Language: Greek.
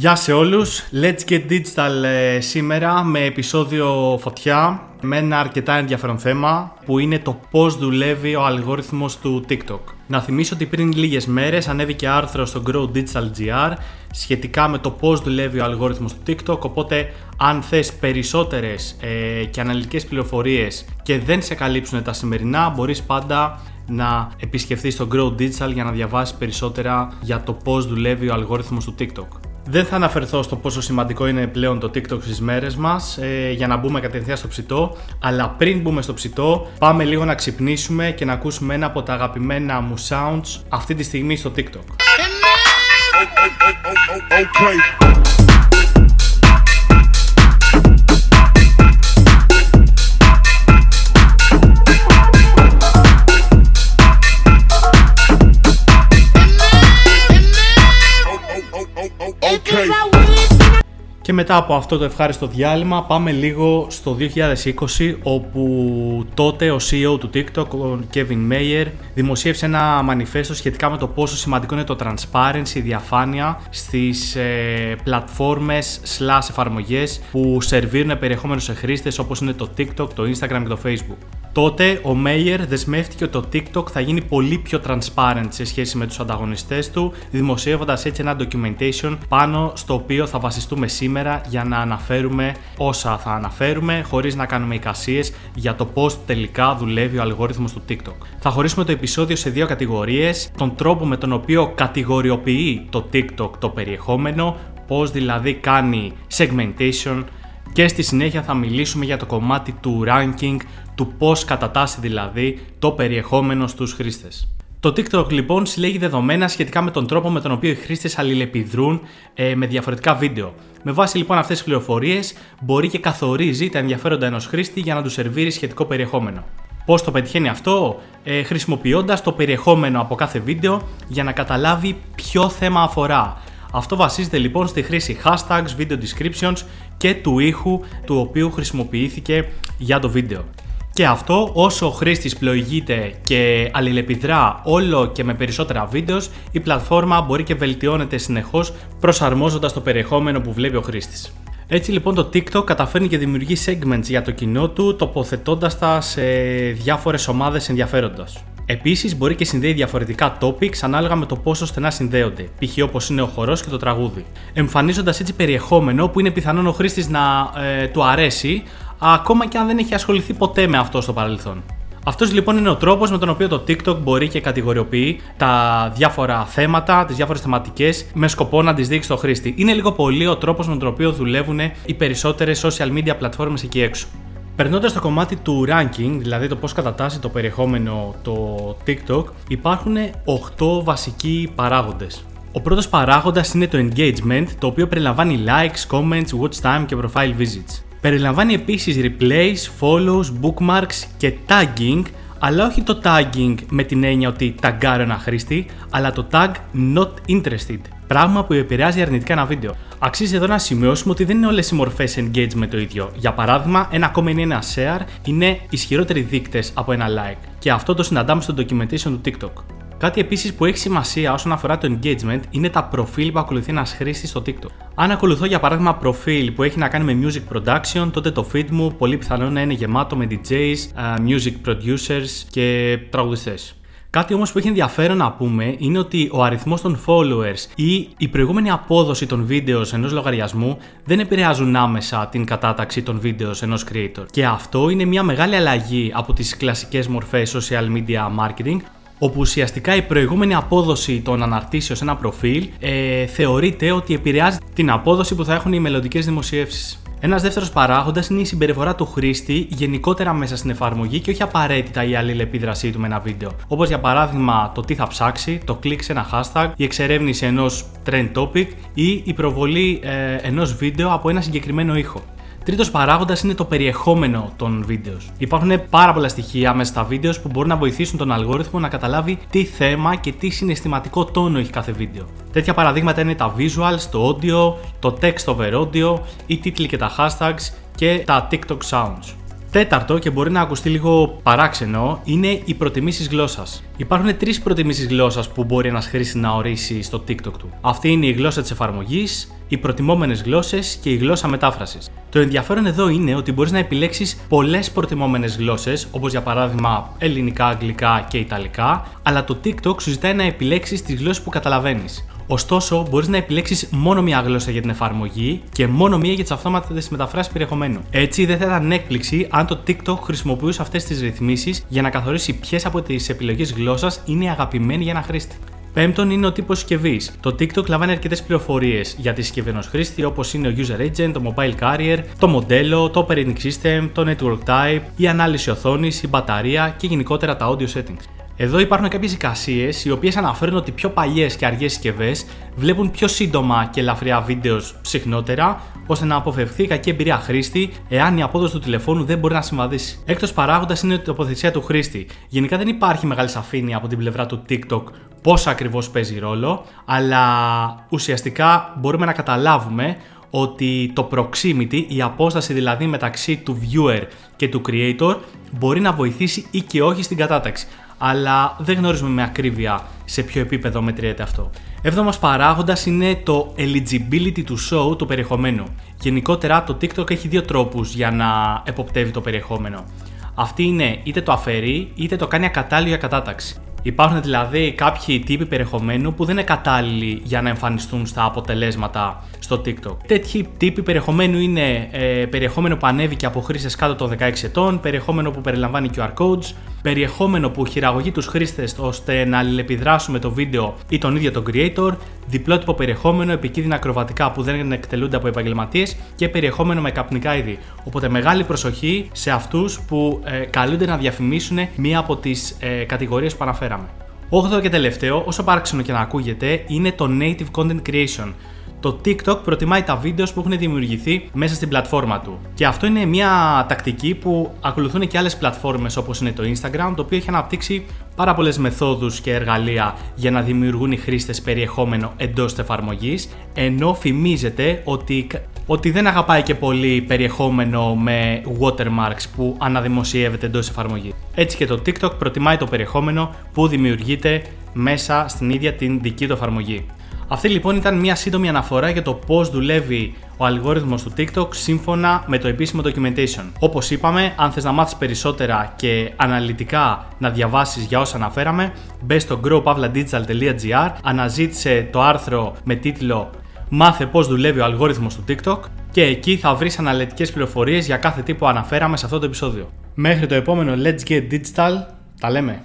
Γεια σε όλους, Let's Get Digital ε, σήμερα με επεισόδιο φωτιά με ένα αρκετά ενδιαφέρον θέμα που είναι το πώς δουλεύει ο αλγόριθμος του TikTok. Να θυμίσω ότι πριν λίγες μέρες ανέβηκε άρθρο στο Grow Digital GR σχετικά με το πώς δουλεύει ο αλγόριθμος του TikTok οπότε αν θες περισσότερες ε, και αναλυτικές πληροφορίες και δεν σε καλύψουν τα σημερινά μπορείς πάντα να επισκεφθείς το Grow Digital για να διαβάσεις περισσότερα για το πώς δουλεύει ο αλγόριθμος του TikTok. Δεν θα αναφερθώ στο πόσο σημαντικό είναι πλέον το TikTok στις μέρες μας ε, για να μπούμε κατευθείαν στο ψητό αλλά πριν μπούμε στο ψητό πάμε λίγο να ξυπνήσουμε και να ακούσουμε ένα από τα αγαπημένα μου sounds αυτή τη στιγμή στο TikTok. Και μετά από αυτό το ευχάριστο διάλειμμα πάμε λίγο στο 2020 όπου τότε ο CEO του TikTok, ο Kevin Mayer, δημοσίευσε ένα μανιφέστο σχετικά με το πόσο σημαντικό είναι το transparency, η διαφάνεια στις ε, πλατφόρμες slash εφαρμογές που σερβίρουν περιεχόμενο σε χρήστες όπως είναι το TikTok, το Instagram και το Facebook. Τότε ο Μέιερ δεσμεύτηκε ότι το TikTok θα γίνει πολύ πιο transparent σε σχέση με τους ανταγωνιστές του, δημοσιεύοντας έτσι ένα documentation πάνω στο οποίο θα βασιστούμε σήμερα για να αναφέρουμε όσα θα αναφέρουμε, χωρίς να κάνουμε εικασίες για το πώς τελικά δουλεύει ο αλγόριθμος του TikTok. Θα χωρίσουμε το επεισόδιο σε δύο κατηγορίες, τον τρόπο με τον οποίο κατηγοριοποιεί το TikTok το περιεχόμενο, πώς δηλαδή κάνει segmentation, και στη συνέχεια θα μιλήσουμε για το κομμάτι του ranking, του πώς κατατάσσει δηλαδή το περιεχόμενο στους χρήστες. Το TikTok λοιπόν συλλέγει δεδομένα σχετικά με τον τρόπο με τον οποίο οι χρήστες αλληλεπιδρούν ε, με διαφορετικά βίντεο. Με βάση λοιπόν αυτές τις πληροφορίες μπορεί και καθορίζει τα ενδιαφέροντα ενός χρήστη για να του σερβίρει σχετικό περιεχόμενο. Πώς το πετυχαίνει αυτό, ε, χρησιμοποιώντας το περιεχόμενο από κάθε βίντεο για να καταλάβει ποιο θέμα αφορά. Αυτό βασίζεται λοιπόν στη χρήση hashtags, video descriptions και του ήχου του οποίου χρησιμοποιήθηκε για το βίντεο. Και αυτό όσο ο χρήστης πλοηγείται και αλληλεπιδρά όλο και με περισσότερα βίντεος, η πλατφόρμα μπορεί και βελτιώνεται συνεχώς προσαρμόζοντας το περιεχόμενο που βλέπει ο χρήστης. Έτσι λοιπόν το TikTok καταφέρνει και δημιουργεί segments για το κοινό του τοποθετώντας τα σε διάφορες ομάδες ενδιαφέροντας. Επίσης, μπορεί και συνδέει διαφορετικά topics ανάλογα με το πόσο στενά συνδέονται, π.χ. όπως είναι ο χορός και το τραγούδι. Εμφανίζοντας έτσι περιεχόμενο που είναι πιθανόν ο χρήστης να ε, του αρέσει, ακόμα και αν δεν έχει ασχοληθεί ποτέ με αυτό στο παρελθόν. Αυτός λοιπόν είναι ο τρόπος με τον οποίο το TikTok μπορεί και κατηγοριοποιεί τα διάφορα θέματα, τις διάφορες θεματικές, με σκοπό να τις δείξει στο χρήστη. Είναι λίγο πολύ ο τρόπος με τον οποίο δουλεύουν οι περισσότερες social media πλατφόρμες εκεί έξω. Περνώντας στο κομμάτι του ranking, δηλαδή το πώς κατατάσσει το περιεχόμενο το TikTok, υπάρχουν 8 βασικοί παράγοντες. Ο πρώτος παράγοντας είναι το engagement, το οποίο περιλαμβάνει likes, comments, watch time και profile visits. Περιλαμβάνει επίσης replays, follows, bookmarks και tagging, αλλά όχι το tagging με την έννοια ότι ταγκάρω ένα χρήστη, αλλά το tag not interested, πράγμα που επηρεάζει αρνητικά ένα βίντεο. Αξίζει εδώ να σημειώσουμε ότι δεν είναι όλες οι μορφές engagement το ίδιο. Για παράδειγμα, ένα comment ή ένα share είναι ισχυρότεροι δείκτες από ένα like. Και αυτό το συναντάμε στο documentation του TikTok. Κάτι επίσης που έχει σημασία όσον αφορά το engagement είναι τα προφίλ που ακολουθεί ένας χρήστη στο TikTok. Αν ακολουθώ για παράδειγμα προφίλ που έχει να κάνει με music production, τότε το feed μου πολύ πιθανό να είναι γεμάτο με DJs, music producers και τραγουδιστές. Κάτι όμως που έχει ενδιαφέρον να πούμε είναι ότι ο αριθμός των followers ή η προηγούμενη απόδοση των βίντεο ενός λογαριασμού δεν επηρεάζουν άμεσα την κατάταξη των βίντεο ενός creator. Και αυτό είναι μια μεγάλη αλλαγή από τις κλασικές μορφές social media marketing όπου ουσιαστικά η προηγούμενη απόδοση των αναρτήσεων σε ένα προφίλ ε, θεωρείται ότι επηρεάζει την απόδοση που θα έχουν οι μελλοντικές δημοσιεύσεις. Ένας δεύτερος παράγοντας είναι η συμπεριφορά του χρήστη γενικότερα μέσα στην εφαρμογή και όχι απαραίτητα η αλληλεπίδρασή του με ένα βίντεο. Όπως για παράδειγμα το τι θα ψάξει, το κλικ σε ένα hashtag, η εξερεύνηση ενός trend topic ή η προβολή ε, ενός βίντεο από ένα συγκεκριμένο ήχο. Τρίτος παράγοντας είναι το περιεχόμενο των βίντεος. Υπάρχουν πάρα πολλά στοιχεία μέσα στα βίντεος που μπορούν να βοηθήσουν τον αλγόριθμο να καταλάβει τι θέμα και τι συναισθηματικό τόνο έχει κάθε βίντεο. Τέτοια παραδείγματα είναι τα visuals, το audio, το text over audio, οι τίτλοι και τα hashtags και τα TikTok sounds. Τέταρτο, και μπορεί να ακουστεί λίγο παράξενο, είναι οι προτιμήσεις γλώσσας. Υπάρχουν τρεις προτιμήσεις γλώσσας που μπορεί ένας χρήστη να ορίσει στο TikTok του. Αυτή είναι η γλώσσα της εφαρμογής, οι προτιμόμενες γλώσσες και η γλώσσα μετάφρασης. Το ενδιαφέρον εδώ είναι ότι μπορείς να επιλέξεις πολλές προτιμόμενες γλώσσες, όπως για παράδειγμα ελληνικά, αγγλικά και ιταλικά, αλλά το TikTok σου ζητάει να επιλέξεις τις γλώσσες που καταλαβαίνεις. Ωστόσο, μπορείς να επιλέξεις μόνο μία γλώσσα για την εφαρμογή και μόνο μία για τις αυτόματε μεταφράσεις περιεχομένου. Έτσι, δεν θα ήταν έκπληξη αν το TikTok χρησιμοποιούσε αυτές τις ρυθμίσεις για να καθορίσει ποιες από τις επιλογές γλώσσας είναι αγαπημένη για ένα χρήστη. Πέμπτον είναι ο τύπος συσκευής. Το TikTok λαμβάνει αρκετές πληροφορίες για τη συσκευή ενός χρήστη όπως είναι ο user agent, το mobile carrier, το μοντέλο, το operating system, το network type, η ανάλυση οθόνης, η μπαταρία και γενικότερα τα audio settings. Εδώ υπάρχουν κάποιες εικασίες οι οποίες αναφέρουν ότι πιο παλιές και αργές συσκευές βλέπουν πιο σύντομα και ελαφριά βίντεος συχνότερα, ώστε να αποφευχθεί η κακή εμπειρία χρήστη εάν η απόδοση του τηλεφώνου δεν μπορεί να συμβαδίσει. Έκτος παράγοντας είναι η τοποθεσία του χρήστη. Γενικά δεν υπάρχει μεγάλη σαφήνεια από την πλευρά του TikTok πόσο ακριβώς παίζει ρόλο, αλλά ουσιαστικά μπορούμε να καταλάβουμε ότι το proximity, η απόσταση δηλαδή μεταξύ του viewer και του creator, μπορεί να βοηθήσει ή και όχι στην κατάταξη αλλά δεν γνωρίζουμε με ακρίβεια σε ποιο επίπεδο μετριέται αυτό. Έβδομος παράγοντας είναι το eligibility του show του περιεχομένου. Γενικότερα το TikTok έχει δύο τρόπους για να εποπτεύει το περιεχόμενο. Αυτή είναι είτε το αφαιρεί είτε το κάνει ακατάλληλο για κατάταξη. Υπάρχουν δηλαδή κάποιοι τύποι περιεχομένου που δεν είναι κατάλληλοι για να εμφανιστούν στα αποτελέσματα στο TikTok. Τέτοιοι τύποι περιεχομένου είναι ε, περιεχόμενο που ανέβηκε από χρήστες κάτω των 16 ετών, περιεχόμενο που περιλαμβάνει QR codes, περιεχόμενο που χειραγωγεί τους χρήστες ώστε να αλληλεπιδράσουν με το βίντεο ή τον ίδιο τον creator, διπλότυπο περιεχόμενο, επικίνδυνα ακροβατικά που δεν εκτελούνται από επαγγελματίες και περιεχόμενο με καπνικά είδη. Οπότε μεγάλη προσοχή σε αυτούς που ε, καλούνται να διαφημίσουν μία από τις ε, κατηγορίες που αναφέραμε. Όγδοο και τελευταίο, όσο παράξενο και να ακούγεται, είναι το native content creation το TikTok προτιμάει τα βίντεος που έχουν δημιουργηθεί μέσα στην πλατφόρμα του. Και αυτό είναι μια τακτική που ακολουθούν και άλλες πλατφόρμες όπως είναι το Instagram, το οποίο έχει αναπτύξει πάρα πολλές μεθόδους και εργαλεία για να δημιουργούν οι χρήστες περιεχόμενο εντός της εφαρμογής, ενώ φημίζεται ότι, ότι δεν αγαπάει και πολύ περιεχόμενο με watermarks που αναδημοσιεύεται εντός εφαρμογής. Έτσι και το TikTok προτιμάει το περιεχόμενο που δημιουργείται μέσα στην ίδια την δική του εφαρμογή. Αυτή λοιπόν ήταν μια σύντομη αναφορά για το πώς δουλεύει ο αλγόριθμος του TikTok σύμφωνα με το επίσημο documentation. Όπως είπαμε, αν θες να μάθεις περισσότερα και αναλυτικά να διαβάσεις για όσα αναφέραμε, μπες στο growpavladigital.gr, αναζήτησε το άρθρο με τίτλο Μάθε πώς δουλεύει ο αλγόριθμος του TikTok και εκεί θα βρεις αναλυτικές πληροφορίες για κάθε τι που αναφέραμε σε αυτό το επεισόδιο. Μέχρι το επόμενο Let's Get Digital, τα λέμε.